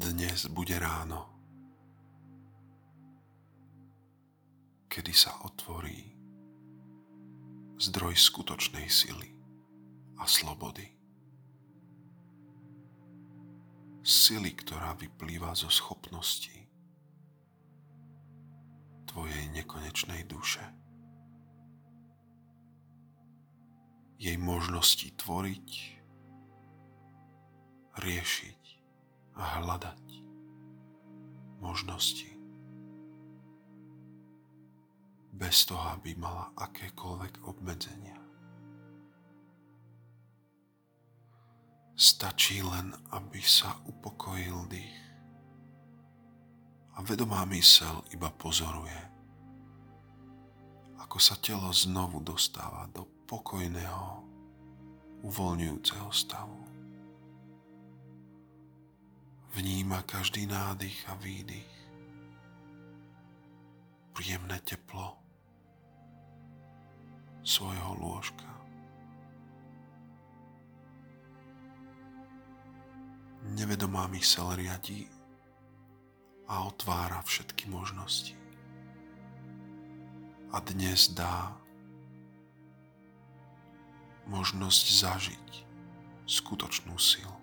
Dnes bude ráno, kedy sa otvorí zdroj skutočnej sily a slobody. Sily, ktorá vyplýva zo schopnosti tvojej nekonečnej duše. Jej možnosti tvoriť, riešiť a hľadať možnosti bez toho, aby mala akékoľvek obmedzenia. Stačí len, aby sa upokojil dých a vedomá mysel iba pozoruje, ako sa telo znovu dostáva do pokojného, uvoľňujúceho stavu. Vníma každý nádych a výdych, príjemné teplo svojho lôžka. Nevedomá mysel riadí a otvára všetky možnosti. A dnes dá možnosť zažiť skutočnú silu.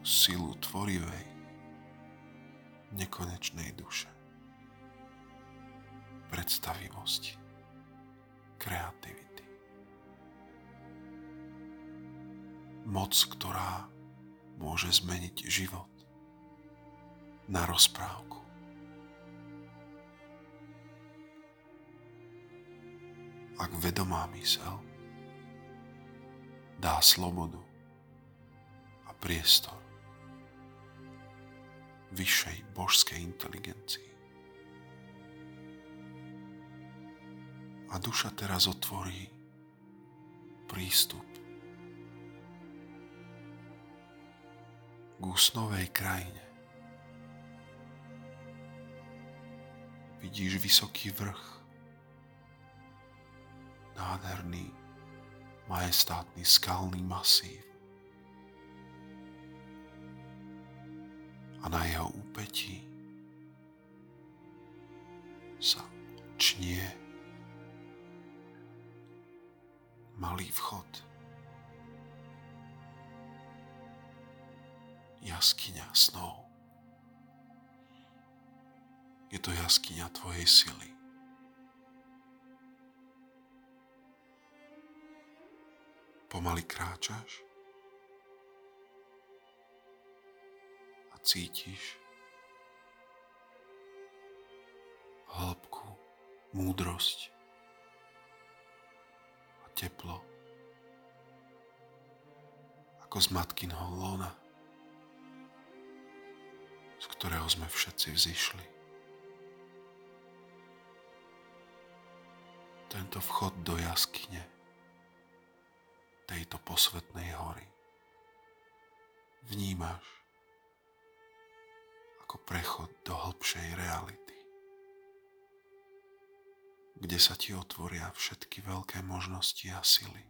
Silu tvorivej, nekonečnej duše. Predstavivosti, kreativity. Moc, ktorá môže zmeniť život na rozprávku. Ak vedomá mysel dá slobodu a priestor vyššej božskej inteligencii. A duša teraz otvorí prístup k úsnovej krajine. Vidíš vysoký vrch, nádherný, majestátny skalný masív. A na jeho úpetí sa čnie malý vchod. jaskyňa snov. Je to jaskyňa tvojej sily. Pomaly kráčaš cítiš? Hĺbku, múdrosť a teplo. Ako z matkinho lona z ktorého sme všetci vzýšli. Tento vchod do jaskyne tejto posvetnej hory. Vnímaš ako prechod do hĺbšej reality, kde sa ti otvoria všetky veľké možnosti a sily.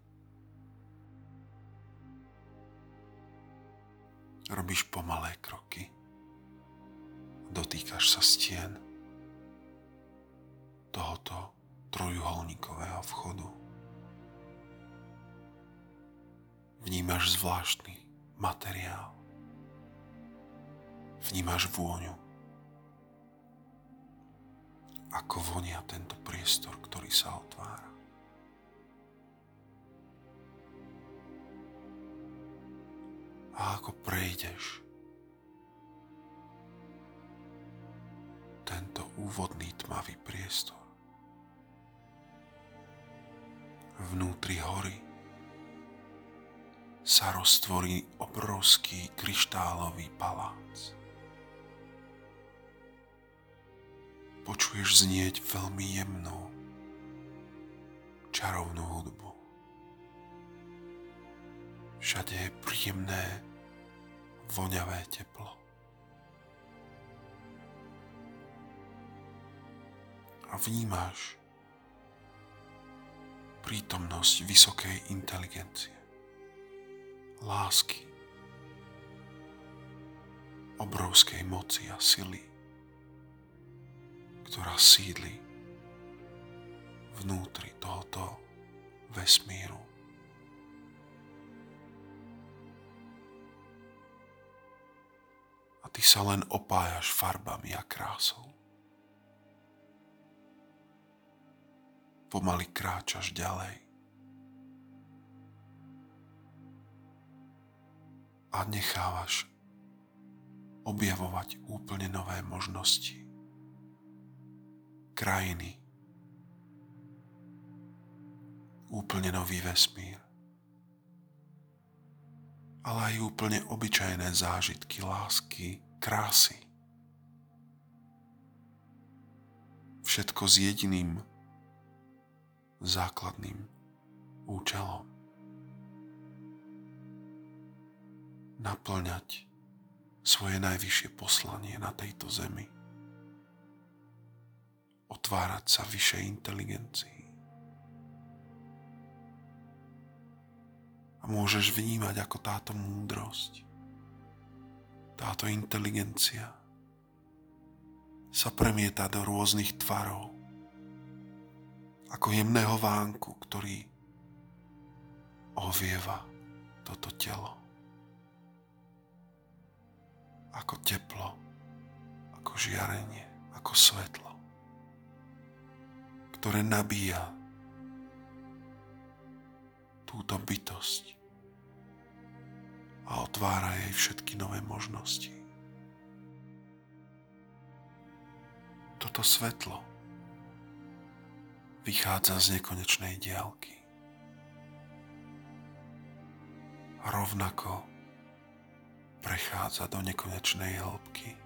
Robíš pomalé kroky dotýkaš sa stien tohoto trojuholníkového vchodu. Vnímaš zvláštny materiál. Vnímaš vôňu. Ako vonia tento priestor, ktorý sa otvára. A ako prejdeš tento úvodný tmavý priestor. Vnútri hory sa roztvorí obrovský kryštálový palác. Počuješ znieť veľmi jemnú, čarovnú hudbu. Všade je príjemné, voňavé teplo. a vnímáš prítomnosť vysokej inteligencie, lásky obrovskej moci a sily, ktorá sídli vnútri tohoto vesmíru. A ty sa len opájaš farbami a krásou. Pomaly kráčaš ďalej. A nechávaš objavovať úplne nové možnosti. Krajiny, úplne nový vesmír, ale aj úplne obyčajné zážitky lásky, krásy. Všetko s jediným základným účelom. Naplňať svoje najvyššie poslanie na tejto zemi. Otvárať sa vyššej inteligencii. A môžeš vnímať, ako táto múdrosť, táto inteligencia sa premieta do rôznych tvarov, ako jemného vánku, ktorý ovieva toto telo. Ako teplo, ako žiarenie, ako svetlo, ktoré nabíja túto bytosť a otvára jej všetky nové možnosti. Toto svetlo vychádza z nekonečnej diálky. Rovnako prechádza do nekonečnej hĺbky,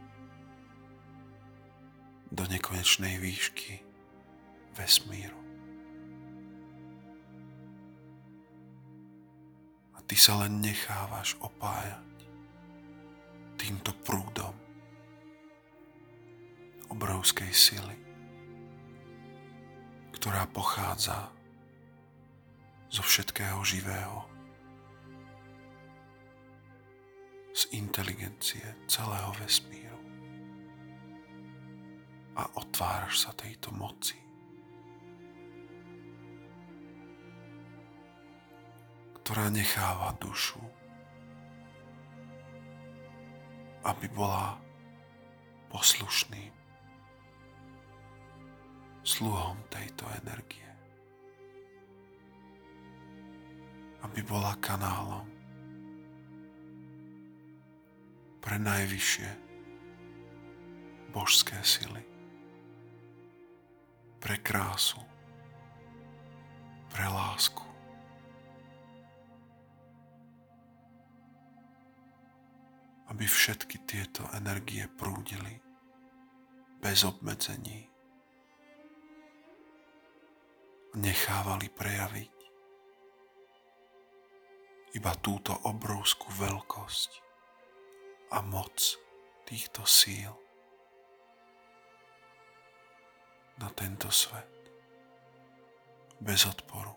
do nekonečnej výšky vesmíru. ty sa len nechávaš opájať týmto prúdom obrovskej sily, ktorá pochádza zo všetkého živého, z inteligencie celého vesmíru a otváraš sa tejto moci. Ktorá necháva dušu, aby bola poslušným sluhom tejto energie. Aby bola kanálom pre najvyššie božské sily, pre krásu, pre lásku, aby všetky tieto energie prúdili bez obmedzení. Nechávali prejaviť iba túto obrovskú veľkosť a moc týchto síl na tento svet bez odporu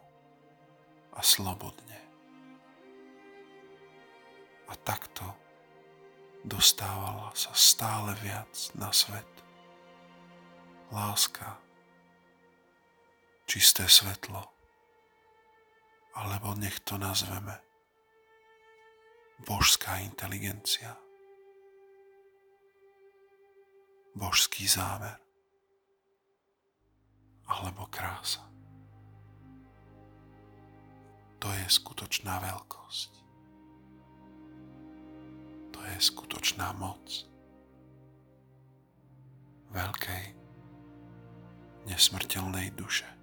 a slobodne. A takto dostávala sa stále viac na svet. Láska, čisté svetlo, alebo nech to nazveme božská inteligencia, božský zámer alebo krása. To je skutočná veľkosť je skutočná moc veľkej, nesmrteľnej duše.